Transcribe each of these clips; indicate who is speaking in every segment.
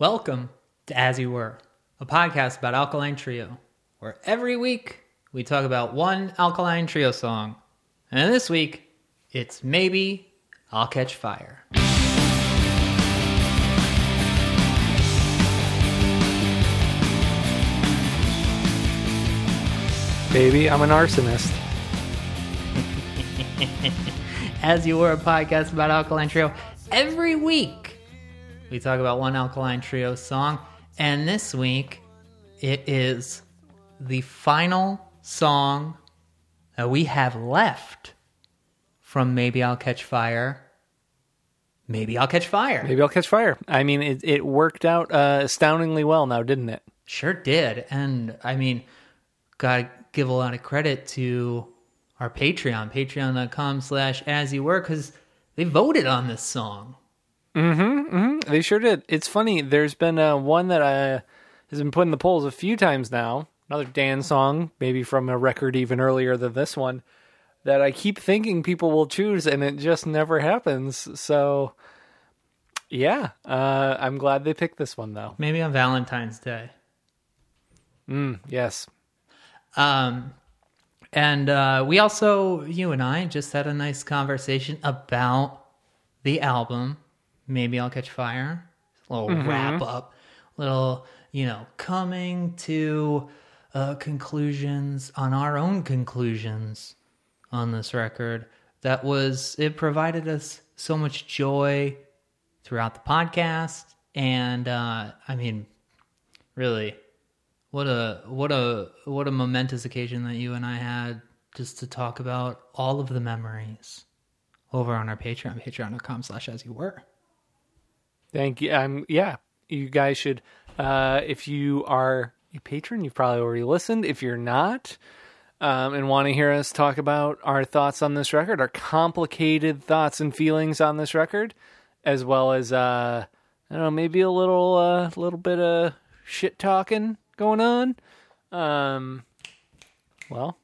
Speaker 1: Welcome to As You Were, a podcast about Alkaline Trio, where every week we talk about one Alkaline Trio song. And this week, it's Maybe I'll Catch Fire.
Speaker 2: Baby, I'm an arsonist.
Speaker 1: As You Were, a podcast about Alkaline Trio. Every week, we talk about one Alkaline Trio song. And this week, it is the final song that we have left from Maybe I'll Catch Fire. Maybe I'll Catch Fire.
Speaker 2: Maybe I'll catch fire. I mean, it, it worked out uh, astoundingly well now, didn't it?
Speaker 1: Sure did. And I mean, gotta give a lot of credit to our Patreon, patreon.com slash as you were, because they voted on this song.
Speaker 2: They sure did. It's funny. There's been uh, one that uh, has been put in the polls a few times now. Another Dan song, maybe from a record even earlier than this one, that I keep thinking people will choose, and it just never happens. So, yeah, uh, I'm glad they picked this one, though.
Speaker 1: Maybe on Valentine's Day.
Speaker 2: Yes.
Speaker 1: Um, and uh, we also, you and I, just had a nice conversation about the album. Maybe I'll catch fire. A little wrap up, little, you know, coming to uh, conclusions on our own conclusions on this record. That was it. Provided us so much joy throughout the podcast, and uh, I mean, really, what a what a what a momentous occasion that you and I had just to talk about all of the memories over on our Patreon, patreon.com slash as you were.
Speaker 2: Thank you. Um, yeah, you guys should. Uh, if you are a patron, you've probably already listened. If you're not, um, and want to hear us talk about our thoughts on this record, our complicated thoughts and feelings on this record, as well as uh, I don't know, maybe a little, uh, little bit of shit talking going on. Um, well,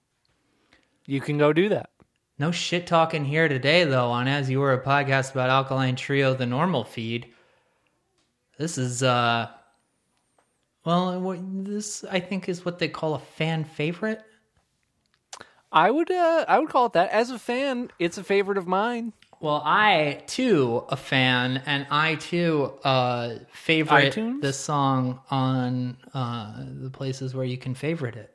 Speaker 2: you can go do that.
Speaker 1: No shit talking here today though on As You Were a podcast about Alkaline Trio, the normal feed. This is uh well this I think is what they call a fan favorite.
Speaker 2: I would, uh, I would call it that. As a fan, it's a favorite of mine.
Speaker 1: Well, I too a fan, and I too uh, favorite
Speaker 2: iTunes?
Speaker 1: this song on uh, the places where you can favorite it,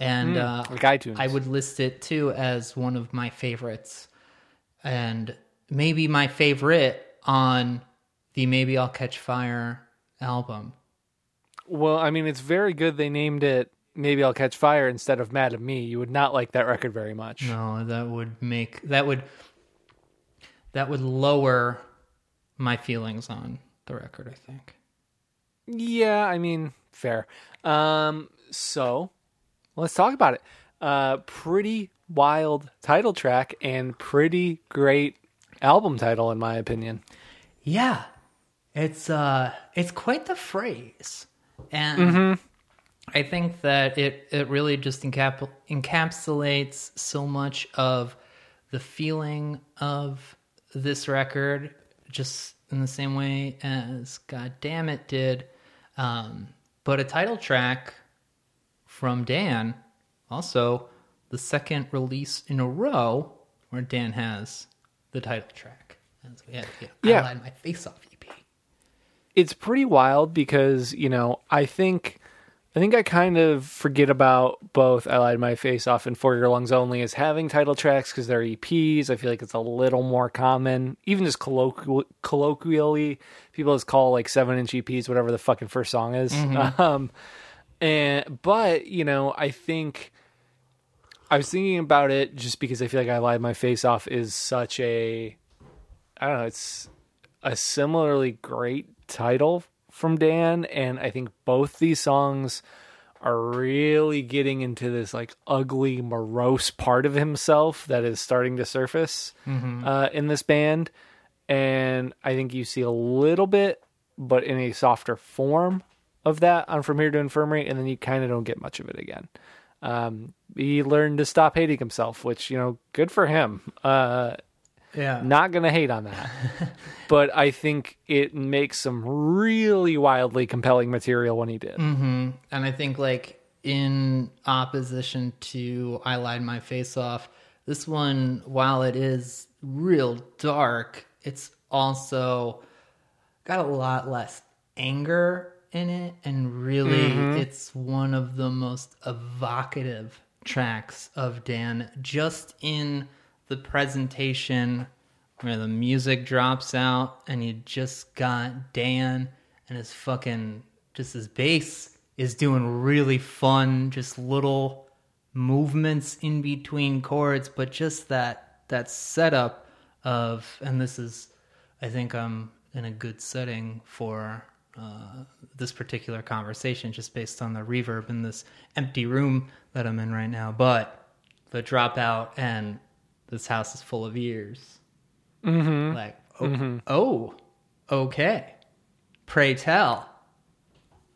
Speaker 1: and uh,
Speaker 2: like iTunes.
Speaker 1: I would list it too as one of my favorites, and maybe my favorite on the Maybe I'll Catch Fire album.
Speaker 2: Well, I mean, it's very good they named it Maybe I'll Catch Fire instead of Madam Me. You would not like that record very much.
Speaker 1: No, that would make that would that would lower my feelings on the record. I think.
Speaker 2: Yeah, I mean, fair. Um, so let's talk about it. Uh, pretty wild title track and pretty great album title, in my opinion.
Speaker 1: Yeah, it's uh, it's quite the phrase, and I think that it it really just encap- encapsulates so much of the feeling of this record, just in the same way as God damn it did. Um, but a title track from Dan, also the second release in a row where Dan has the title track. As we had, you know,
Speaker 2: Yeah.
Speaker 1: I lied my face off.
Speaker 2: It's pretty wild because you know I think I think I kind of forget about both I lied my face off and For Your Lungs Only as having title tracks because they're EPs. I feel like it's a little more common, even just colloquial, colloquially, people just call like seven inch EPs whatever the fucking first song is. Um, and but you know I think I was thinking about it just because I feel like I lied my face off is such a I don't know it's a similarly great title from Dan, and I think both these songs are really getting into this like ugly, morose part of himself that is starting to surface uh, in this band. And I think you see a little bit, but in a softer form of that on From Here to Infirmary, and then you kind of don't get much of it again. Um, he learned to stop hating himself, which you know, good for him. Uh,
Speaker 1: Yeah.
Speaker 2: Not gonna hate on that. but I think it makes some really wildly compelling material when he did. Mm-hmm.
Speaker 1: And I think like in opposition to I lied my face off, this one, while it is real dark, it's also got a lot less anger in it and really mm-hmm. it's one of the most evocative tracks of Dan just in the presentation where the music drops out and you just got Dan and his fucking just his bass is doing really fun just little movements in between chords but just that that setup of and this is I think I'm in a good setting for uh, this particular conversation just based on the reverb in this empty room that I'm in right now but the dropout and this house is full of ears
Speaker 2: Mm-hmm.
Speaker 1: like oh, oh okay. Pray tell.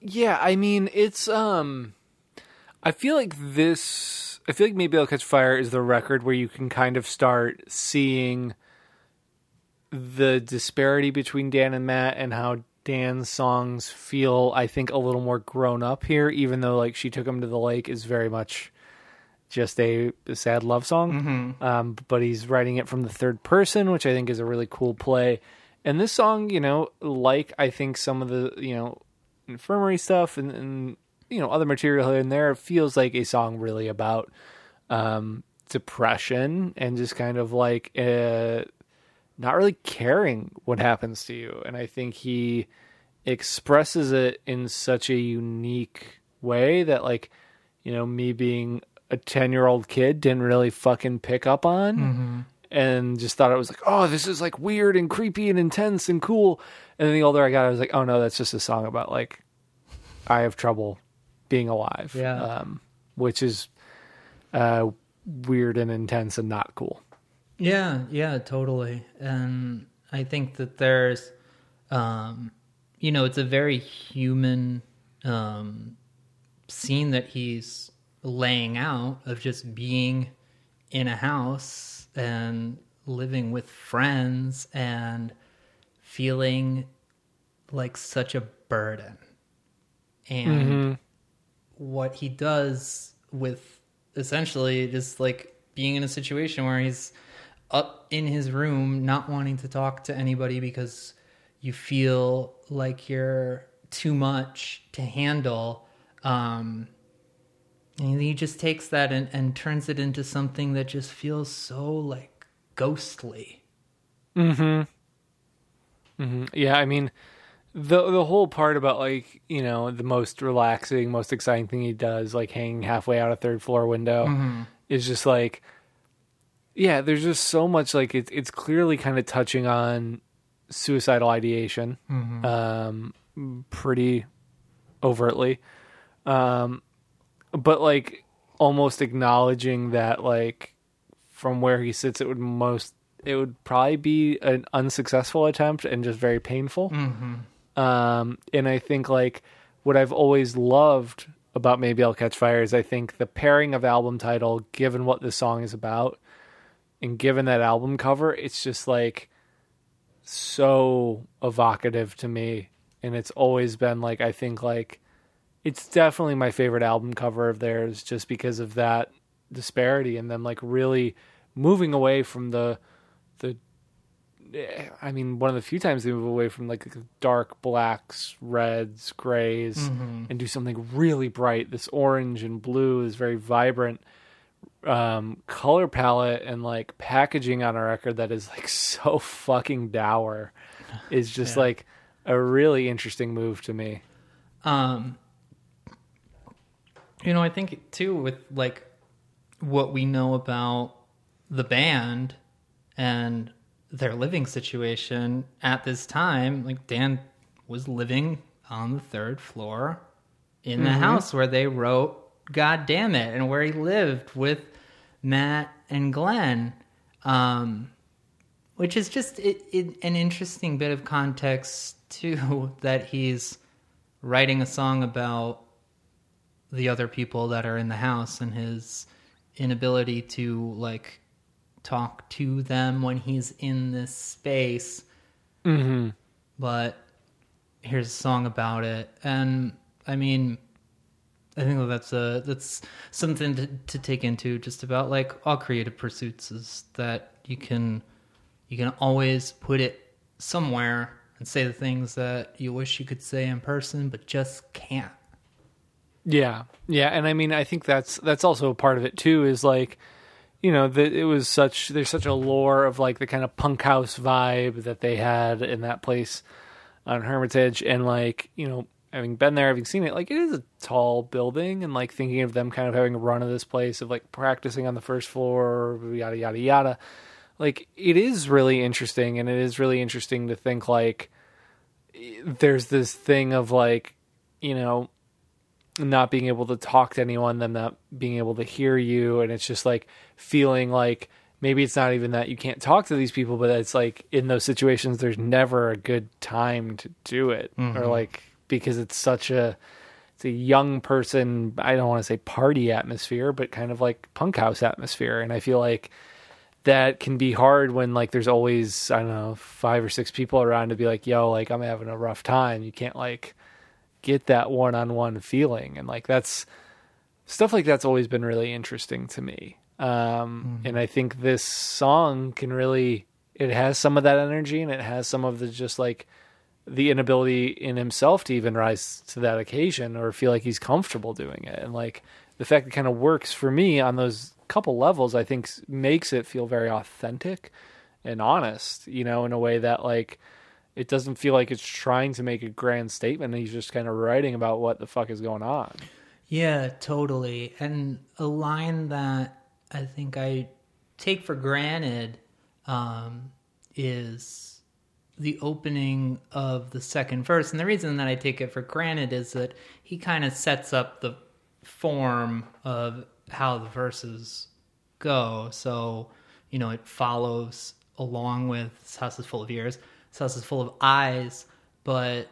Speaker 2: Yeah, I mean, it's um I feel like this I feel like maybe I'll catch fire is the record where you can kind of start seeing the disparity between Dan and Matt and how Dan's songs feel I think a little more grown up here even though like she took him to the lake is very much just a, sad love song. Um, but he's writing it from the third person, which I think is a really cool play. And this song, you know, like I think some of the, you know, infirmary stuff and, and you know, other material here and there feels like a song really about um, depression and just kind of like uh, not really caring what happens to you. And I think he expresses it in such a unique way that, like, you know, me being a 10 year old kid didn't really fucking pick up on and just thought it was like, oh, this is like weird and creepy and intense and cool. And then the older I got, I was like, oh no, that's just a song about like, I have trouble being alive.
Speaker 1: Yeah.
Speaker 2: Um, which is uh, weird and intense and not cool.
Speaker 1: Yeah, yeah, totally. And I think that there's, um, you know, it's a very human um, scene that he's laying out of just being in a house and living with friends and feeling like such a burden. And what he does with essentially just like being in a situation where he's up in his room not wanting to talk to anybody because you feel like you're too much to handle um and he just takes that and, and turns it into something that just feels so like ghostly. Mm hmm.
Speaker 2: Yeah, I mean, the the whole part about like you know the most relaxing, most exciting thing he does, like hanging halfway out a third floor window, is just like, yeah, there's just so much like it's it's clearly kind of touching on suicidal ideation, um, pretty overtly, um, but like almost acknowledging that like from where he sits, it would most it would probably be an unsuccessful attempt and just very painful. Um, and I think like what I've always loved about Maybe I'll Catch Fire is I think the pairing of album title, given what the song is about, and given that album cover, it's just like so evocative to me. And it's always been like I think like it's definitely my favorite album cover of theirs just because of that disparity and them like really moving away from the the eh, I mean one of the few times they move away from like dark blacks, reds, grays and do something really bright. This orange and blue is very vibrant um color palette and like packaging on a record that is like so fucking dour is just
Speaker 1: Yeah.
Speaker 2: like a really interesting move to me.
Speaker 1: Um, you know, I think too with like what we know about the band and their living situation at this time, like Dan was living on the third floor in the house where they wrote God damn it and where he lived with Matt and Glenn. Um, which is just it, it, an interesting bit of context too that he's writing a song about the other people that are in the house and his inability to like talk to them when he's in this space.
Speaker 2: Mm-hmm.
Speaker 1: But here's a song about it, and I mean, I think that's a that's something to, to take into just about like all creative pursuits is that you can you can always put it somewhere and say the things that you wish you could say in person but just can't.
Speaker 2: Yeah, yeah, and I mean, I think that's that's also a part of it too. Is like, you know, that it was such there's such a lore of like the kind of punk house vibe that they had in that place on Hermitage, and like, you know, having been there, having seen it, like it is a tall building, and like thinking of them kind of having a run of this place of like practicing on the first floor, yada yada yada. Like it is really interesting, and it is really interesting to think like there's this thing of like, you know not being able to talk to anyone, them not being able to hear you, and it's just like feeling like maybe it's not even that you can't talk to these people, but it's like in those situations there's never a good time to do it, mm-hmm. or like because it's such a it's a young person. I don't want to say party atmosphere, but kind of like punk house atmosphere, and I feel like that can be hard when like there's always I don't know five or six people around to be like, yo, like I'm having a rough time. You can't like get that one-on-one feeling. And like that's stuff like that's always been really interesting to me. Um, mm-hmm. and i think this song can really it has some of that energy and it has some of the just like the inability in himself to even rise to that occasion or feel like he's comfortable doing it. And like the fact it kind of works for me on those couple levels i think makes it feel very authentic and honest you know in a way that like it doesn't feel like it's trying to make a grand statement. He's just kind of writing about what the fuck is going on.
Speaker 1: Yeah, totally. And a line that I think I take for granted um, is the opening of the second verse. And the reason that I take it for granted is that he kind of sets up the form of how the verses go. So, you know, it follows along with This House is Full of This house is full of eyes, but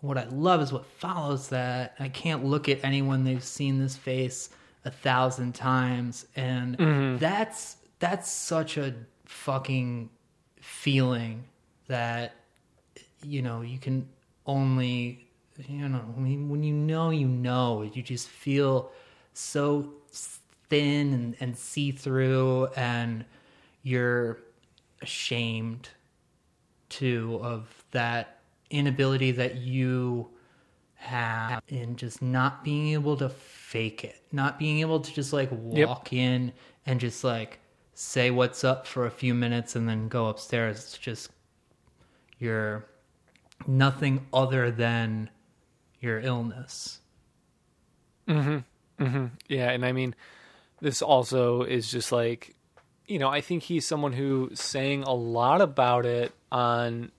Speaker 1: what I love is what follows that. I can't look at anyone they've seen this face a thousand times, and mm-hmm. that's that's such a fucking feeling that you know you can only you know I mean, when you know you know you just feel so thin and, and see through and you're ashamed too of that inability that you have in just not being able to fake it, not being able to just like walk yep. in and just like say what's up for a few minutes and then go upstairs. It's just you're nothing other than your illness.
Speaker 2: Mhm. Mhm. Yeah, and I mean this also is just like you know, I think he's someone who sang a lot about it on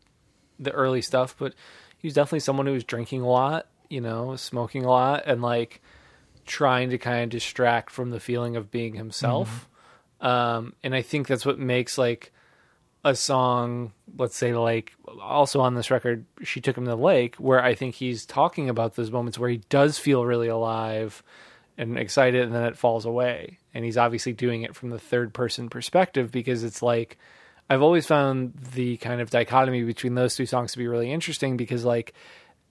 Speaker 2: the early stuff, but he's definitely someone who was drinking a lot, you know, smoking a lot, and like trying to kind of distract from the feeling of being himself. Mm-hmm. Um, and I think that's what makes like a song, let's say, like also on this record, She Took Him to the Lake, where I think he's talking about those moments where he does feel really alive and excited, and then it falls away. And he's obviously doing it from the third person perspective because it's like, I've always found the kind of dichotomy between those two songs to be really interesting because, like,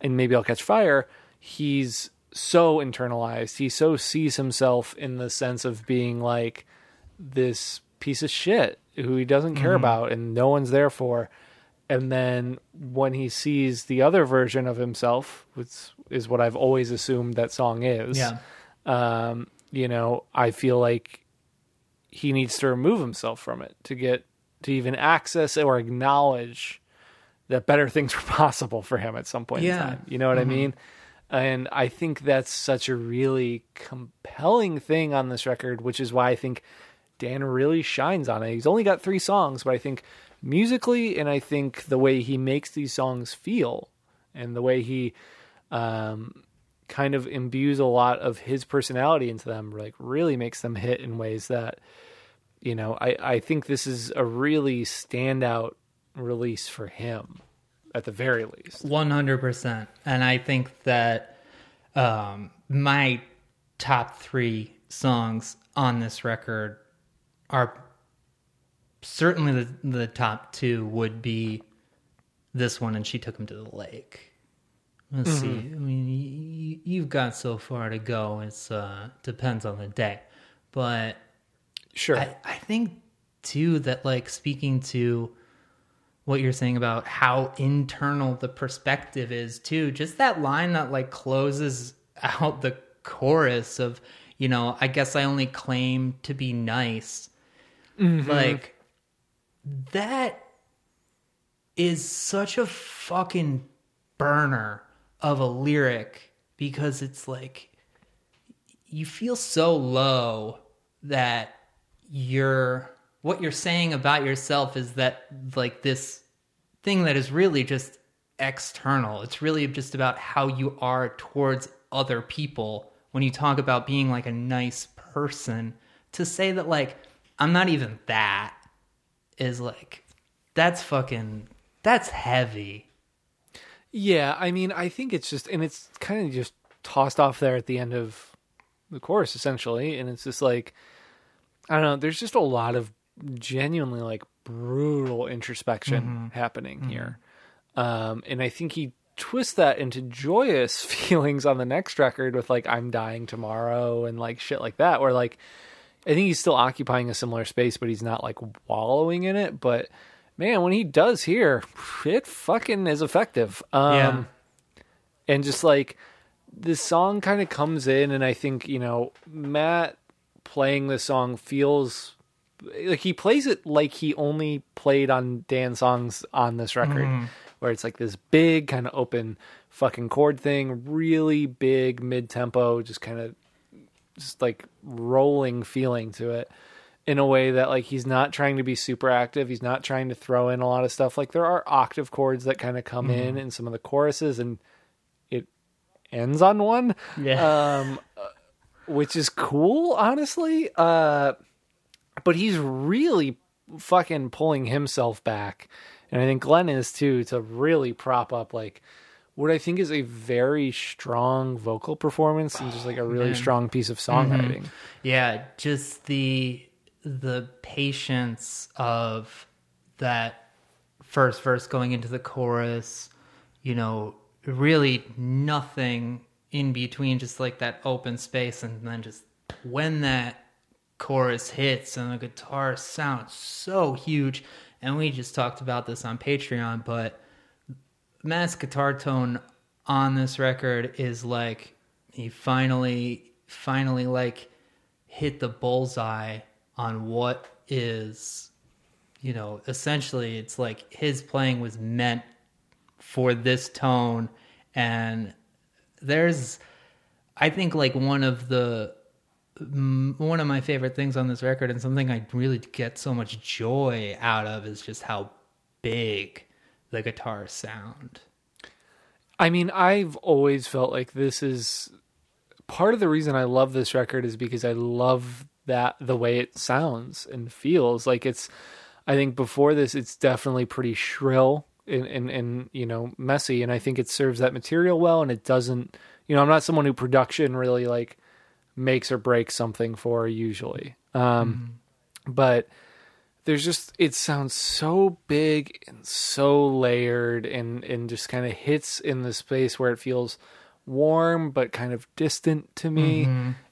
Speaker 2: and maybe I'll catch fire, he's so internalized. He so sees himself in the sense of being like this piece of shit who he doesn't care mm-hmm. about and no one's there for. And then when he sees the other version of himself, which is what I've always assumed that song is,
Speaker 1: yeah.
Speaker 2: Um, you know, I feel like he needs to remove himself from it to get to even access or acknowledge that better things were possible for him at some point yeah. in time. You know what mm-hmm. I mean? And I think that's such a really compelling thing on this record, which is why I think Dan really shines on it. He's only got three songs, but I think musically and I think the way he makes these songs feel and the way he um, kind of imbues a lot of his personality into them, like really makes them hit in ways that you know, I, I think this is a really standout release for him at the very least.
Speaker 1: 100%. And I think that um, my top three songs on this record are certainly the the top two would be this one, and she took him to the lake. Let's see. I mean, you, you've got so far to go. It's uh depends on the day, but
Speaker 2: Sure.
Speaker 1: I, I think too that like speaking to what you're saying about how internal the perspective is too just that line that like closes out the chorus of you know i guess i only claim to be nice like that is such a fucking burner of a lyric because it's like you feel so low that you're what you're saying about yourself is that like this thing that is really just external. It's really just about how you are towards other people when you talk about being like a nice person. To say that like i'm not even that is like that's fucking that's heavy
Speaker 2: Yeah, I mean, I think it's just, and it's kind of just tossed off there at the end of the chorus, essentially. And it's just like, I don't know, there's just a lot of genuinely like brutal introspection happening here. Um, and I think he twists that into joyous feelings on the next record with like, I'm dying tomorrow and like shit like that, where like, I think he's still occupying a similar space, but he's not like wallowing in it. But man, when he does here, it fucking is effective. Um,
Speaker 1: Yeah.
Speaker 2: and just like this song kind of comes in, and I think you know Matt playing this song feels like he plays it like he only played on Dan songs on this record, where it's like this big kind of open fucking chord thing, really big mid tempo, just kind of just like rolling feeling to it in a way that like he's not trying to be super active. He's not trying to throw in a lot of stuff. Like there are octave chords that kind of come in in some of the choruses and it ends on one.
Speaker 1: Yeah.
Speaker 2: Um uh, which is cool honestly uh but he's really fucking pulling himself back. And i think glenn is too to really prop up like what i think is a very strong vocal performance and just like a really strong piece of songwriting.
Speaker 1: Yeah, just the the patience of that first verse going into the chorus, you know, really nothing in between, just like that open space, and then just when that chorus hits and the guitar sounds so huge. And we just talked about this on Patreon, but Matt's guitar tone on this record is like he finally finally like hit the bullseye on what is you know essentially it's like his playing was meant for this tone. And there's i think like one of the one of my favorite things on this record and something i really get so much joy out of is just how big the guitar sound.
Speaker 2: I mean, I've always felt like this is part of the reason I love this record is because I love that the way it sounds and feels. Like it's I think before this it's definitely pretty shrill and and, and you know, messy and I think it serves that material well and it doesn't you know, I'm not someone who production really like makes or breaks something for usually. Um but there's just it sounds so big and so layered and and just kind of hits in the space where it feels warm but kind of distant to me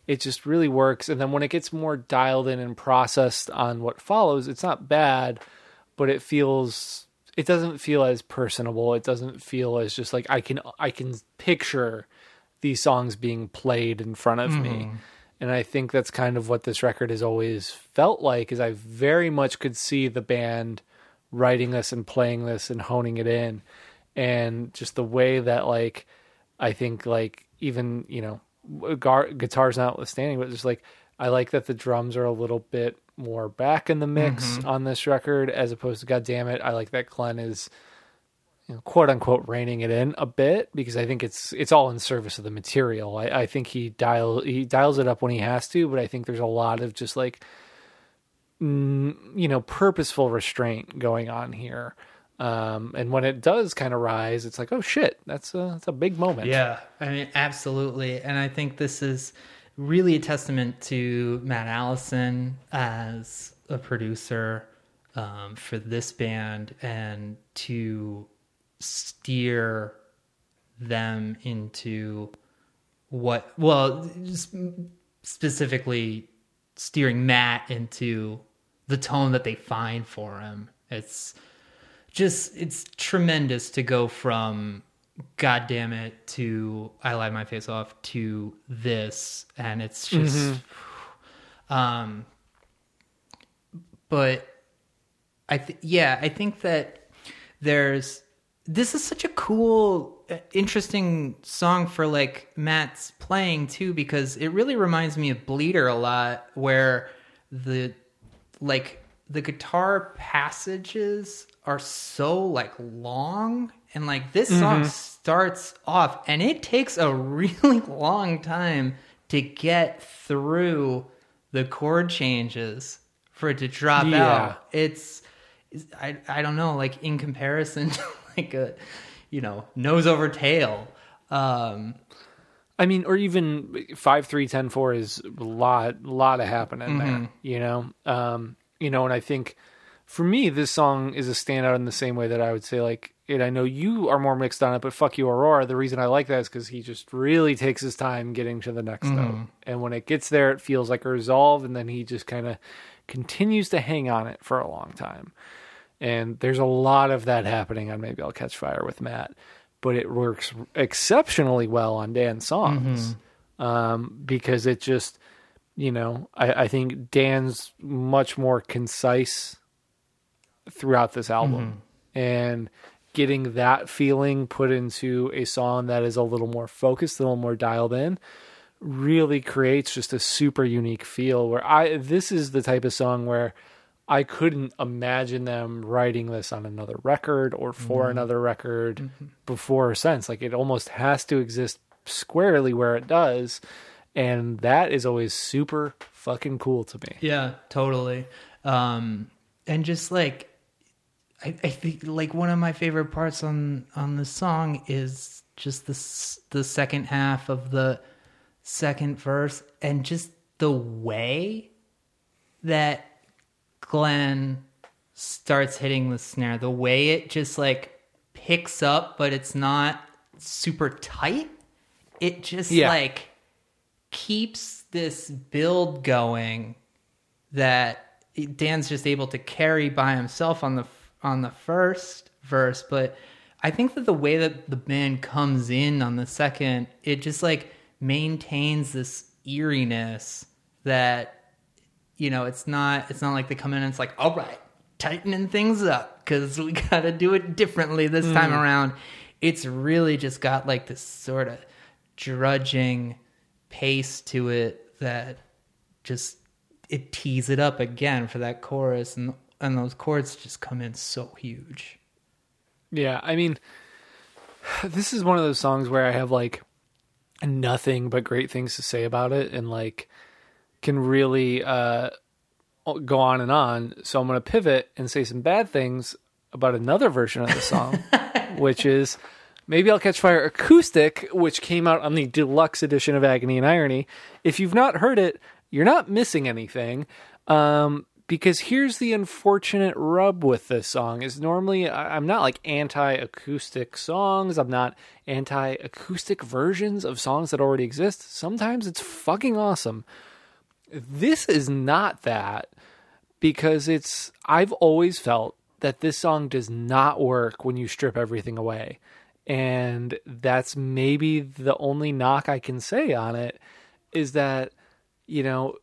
Speaker 2: it just really works. And then when it gets more dialed in and processed on what follows it's not bad but it feels it doesn't feel as personable. It doesn't feel as just like i can i can picture these songs being played in front of me. Mm-hmm. And i think that's kind of what this record has always felt like is i very much could see the band writing this and playing this and honing it in. And just the way that like i think like even you know gar- guitars notwithstanding but just like i like that the drums are a little bit more back in the mix mm-hmm. on this record as opposed to god damn it i like that glenn is you know, quote unquote reining it in a bit because I think it's it's all in service of the material. I, I think he dial he dials it up when he has to, but I think there's a lot of just like you know purposeful restraint going on here. Um, and when it does kind of rise, it's like, oh shit, that's a that's a big moment.
Speaker 1: Yeah, I mean, absolutely. And I think this is really a testament to Matt Allison as a producer um, for this band and to steer them into what well specifically steering Matt into the tone that they find for him. It's just it's tremendous to go from god damn it to I lied my face off to this and it's just um but I th- yeah, I think that there's this is such a cool uh, interesting song for like Matt's playing too because it really reminds me of Bleeder a lot where the like the guitar passages are so like long and like this song starts off and it takes a really long time to get through the chord changes for it to drop
Speaker 2: Yeah.
Speaker 1: out it's I I don't know, like in comparison to like a you know nose over tail. Um,
Speaker 2: I mean, or even five three ten four is a lot lot of happening there. You know, um, you know, and I think for me, this song is a standout in the same way that I would say like. And I know you are more mixed on it, but fuck you, Aurora. The reason I like that is because he just really takes his time getting to the next note, and when it gets there, it feels like a resolve, and then he just kind of continues to hang on it for a long time. And there's a lot of that happening on Maybe I'll Catch Fire with Matt, but it works exceptionally well on Dan's songs um, because it just, you know, I, I think Dan's much more concise throughout this album. Mm-hmm. And getting that feeling put into a song that is a little more focused, a little more dialed in, really creates just a super unique feel where I this is the type of song where I couldn't imagine them writing this on another record or for mm-hmm. another record mm-hmm. before or since. Like it almost has to exist squarely where it does. And that is always super fucking cool to me.
Speaker 1: yeah, totally. Um, and just like I, I think like one of my favorite parts on on the song is just the the second half of the second verse and just the way that Glenn starts hitting the snare, the way it just like picks up, but it's not super tight. It just
Speaker 2: Yeah.
Speaker 1: like keeps this build going that Dan's just able to carry by himself on the on the first verse, but I think that the way that the band comes in on the second, it just like maintains this eeriness that you know, it's not it's not like they come in and it's like, all right, tightening things up because we got to do it differently this time mm. around. It's really just got like this sort of drudging pace to it that just it tees it up again for that chorus and and those chords just come in so huge.
Speaker 2: Yeah, I mean, this is one of those songs where I have like nothing but great things to say about it, and like can really uh, go on and on. So I'm going to pivot and say some bad things about another version of the song, which is maybe I'll catch fire acoustic, which came out on the deluxe edition of Agony and Irony. If you've not heard it, you're not missing anything. Um, because here's the unfortunate rub with this song is normally I'm not like anti-acoustic songs. I'm not anti-acoustic versions of songs that already exist. Sometimes it's fucking awesome. This is not that because it's I've always felt that this song does not work when you strip everything away. And that's maybe the only knock I can say on it is that you know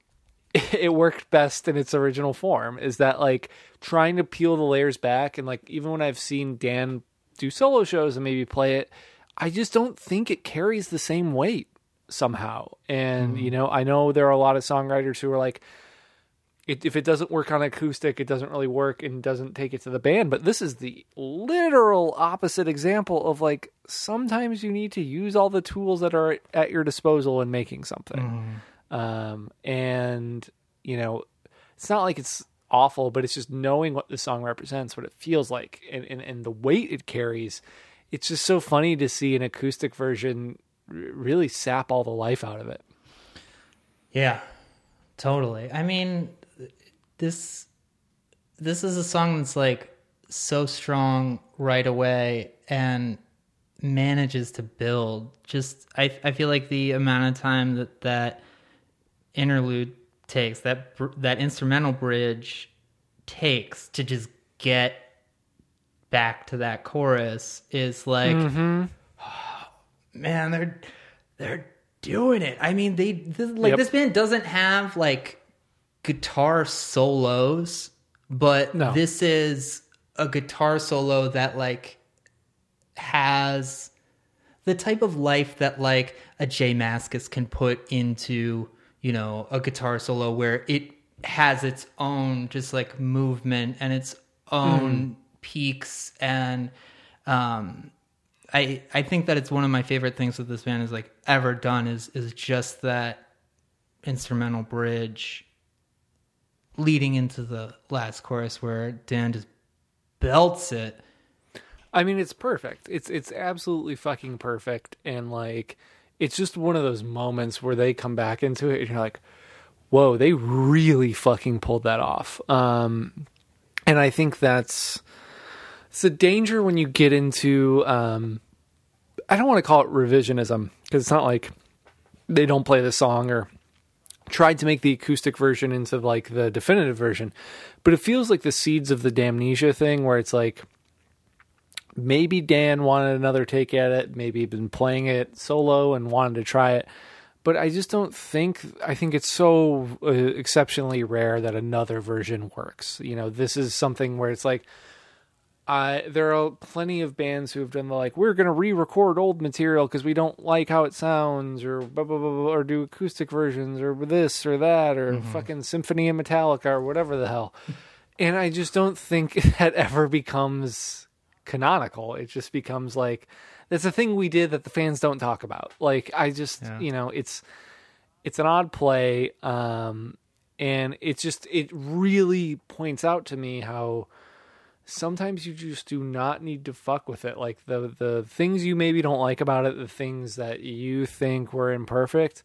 Speaker 2: it worked best in its original form is that like trying to peel the layers back and like even when I've seen Dan do solo shows and maybe play it I just don't think it carries the same weight somehow. And mm. you know, I know there are a lot of songwriters who are like it, if it doesn't work on acoustic, it doesn't really work and doesn't take it to the band. But this is the literal opposite example of like sometimes you need to use all the tools that are at your disposal in making something. Mm. Um, and you know, it's not like it's awful, but it's just knowing what the song represents, what it feels like, and, and, and the weight it carries. It's just so funny to see an acoustic version r- really sap all the life out of it.
Speaker 1: Yeah, totally. I mean, this this is a song that's like so strong right away and manages to build. Just I I feel like the amount of time that that interlude takes that that instrumental bridge takes to just get back to that chorus is like mm-hmm. man they're they're doing it i mean they this, like
Speaker 2: Yep.
Speaker 1: this band doesn't have like guitar solos but
Speaker 2: No.
Speaker 1: this is a guitar solo that like has the type of life that like a Jay Mascis can put into, you know, a guitar solo where it has its own just like movement and its own peaks and um I I think that it's one of my favorite things that this band has like ever done is is just that instrumental bridge leading into the last chorus where Dan just belts it.
Speaker 2: I mean, it's perfect. It's it's absolutely fucking perfect, and like, it's just one of those moments where they come back into it, and you're like, "Whoa, they really fucking pulled that off." Um, and I think that's it's a danger when you get into. Um, I don't want to call it revisionism because it's not like they don't play the song or tried to make the acoustic version into like the definitive version, but it feels like the seeds of the Damnesia thing, where it's like maybe Dan wanted another take at it, maybe he'd been playing it solo and wanted to try it. But I just don't think I think it's so uh, exceptionally rare that another version works. You know, this is something where it's like I there are plenty of bands who have done the like we're going to re-record old material because we don't like how it sounds or blah, blah, blah, blah, or do acoustic versions or this or that or fucking symphony and Metallica or whatever the hell. and I just don't think that ever becomes canonical. It just becomes like that's a thing we did that the fans don't talk about. Like I just
Speaker 1: Yeah.
Speaker 2: you know it's it's an odd play, um, and it's just it really points out to me how sometimes you just do not need to fuck with it. Like the the things you maybe don't like about it, the things that you think were imperfect,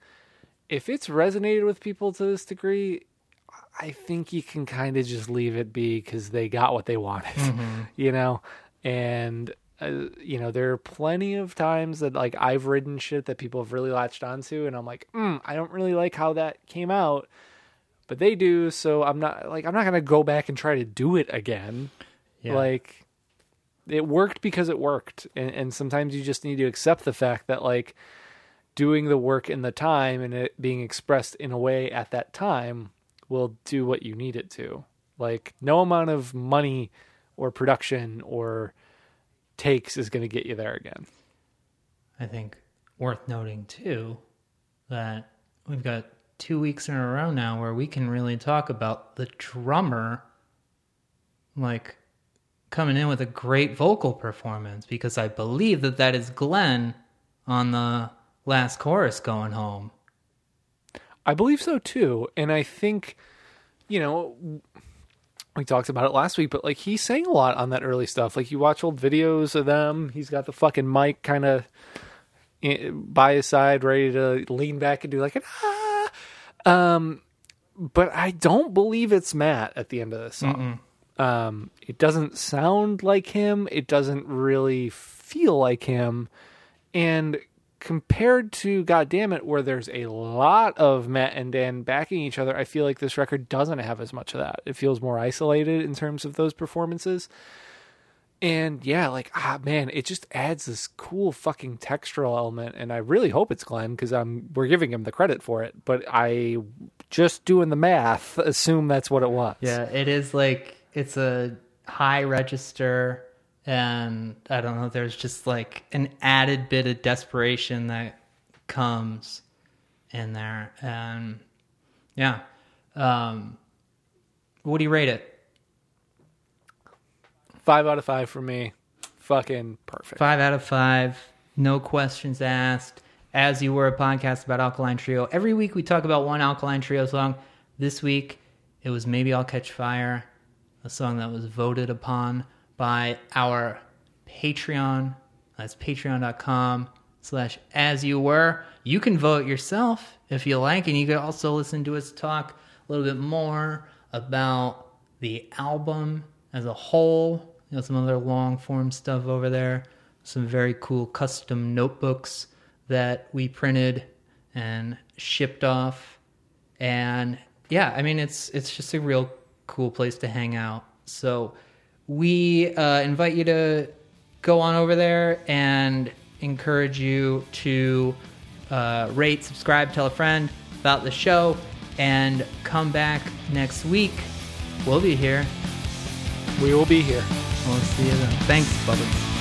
Speaker 2: if it's resonated with people to this degree, I think you can kind of just leave it be because they got what they wanted, you know. And uh, you know, there are plenty of times that like I've written shit that people have really latched onto, and I'm like, mm, I don't really like how that came out, but they do, so I'm not like I'm not gonna go back and try to do it again.
Speaker 1: Yeah.
Speaker 2: Like it worked because it worked, and, and sometimes you just need to accept the fact that like doing the work in the time and it being expressed in a way at that time will do what you need it to. Like no amount of money or production or takes is going to get you there again.
Speaker 1: I think worth noting too that we've got two weeks in a row now where we can really talk about the drummer like coming in with a great vocal performance because I believe that that is Glenn on the last chorus going home.
Speaker 2: I believe so too. And I think, you know, we talked about it last week, but like he sang a lot on that early stuff. Like you watch old videos of them, he's got the fucking mic kind of by his side, ready to lean back and do like an ah. Um, but I don't believe it's Matt at the end of this song. Um, it doesn't sound like him. It doesn't really feel like him. And compared to Goddamn It, where there's a lot of Matt and Dan backing each other, I feel like this record doesn't have as much of that. It feels more isolated in terms of those performances. And yeah, like ah man, it just adds this cool fucking textural element, and I really hope it's Glenn because I'm we're giving him the credit for it. But I just doing the math assume that's what it was.
Speaker 1: Yeah, it is like it's a high register and I don't know, there's just like an added bit of desperation that comes in there. And yeah. Um what do you rate it?
Speaker 2: five out of five for me. Fucking perfect.
Speaker 1: Five out of five. No questions asked. As you were a podcast about Alkaline Trio. Every week we talk about one Alkaline Trio song. This week it was Maybe I'll Catch Fire, a song that was voted upon by our Patreon. That's patreon.com slash as you were. You can vote yourself if you like, and you can also listen to us talk a little bit more about the album as a whole. You know, some other long form stuff over there. Some very cool custom notebooks that we printed and shipped off. And yeah, I mean it's it's just a real cool place to hang out. So we uh, invite you to go on over there and encourage you to uh, rate, subscribe, tell a friend about the show, and come back next week. We'll be here.
Speaker 2: We will be here.
Speaker 1: We'll see you then. Thanks, Bubba.